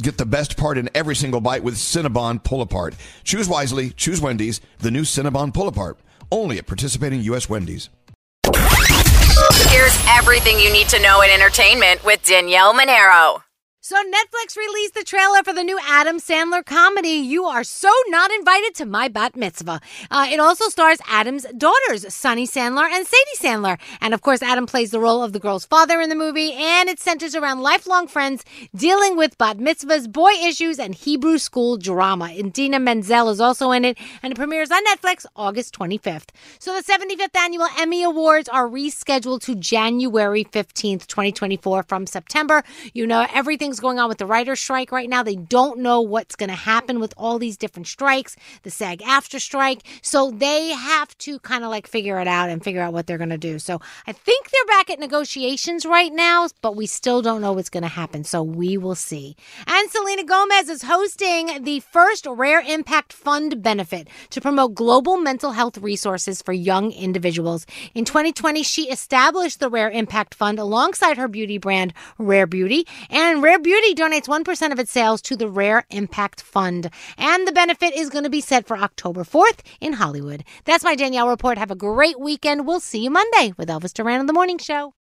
Get the best part in every single bite with Cinnabon Pull Apart. Choose wisely, choose Wendy's, the new Cinnabon Pull Apart. Only at participating U.S. Wendy's. Here's everything you need to know in entertainment with Danielle Monaro. So Netflix released the trailer for the new Adam Sandler comedy. You are so not invited to my bat mitzvah. Uh, it also stars Adam's daughters, Sunny Sandler and Sadie Sandler, and of course, Adam plays the role of the girl's father in the movie. And it centers around lifelong friends dealing with bat mitzvahs, boy issues, and Hebrew school drama. And Idina Menzel is also in it, and it premieres on Netflix August 25th. So the 75th annual Emmy Awards are rescheduled to January 15th, 2024, from September. You know everything's going on with the writer's strike right now. They don't know what's going to happen with all these different strikes, the SAG-AFTRA strike. So they have to kind of like figure it out and figure out what they're going to do. So I think they're back at negotiations right now, but we still don't know what's going to happen. So we will see. And Selena Gomez is hosting the first Rare Impact Fund benefit to promote global mental health resources for young individuals. In 2020, she established the Rare Impact Fund alongside her beauty brand, Rare Beauty. And Rare Beauty donates 1% of its sales to the Rare Impact Fund. And the benefit is going to be set for October 4th in Hollywood. That's my Danielle report. Have a great weekend. We'll see you Monday with Elvis Duran on the Morning Show.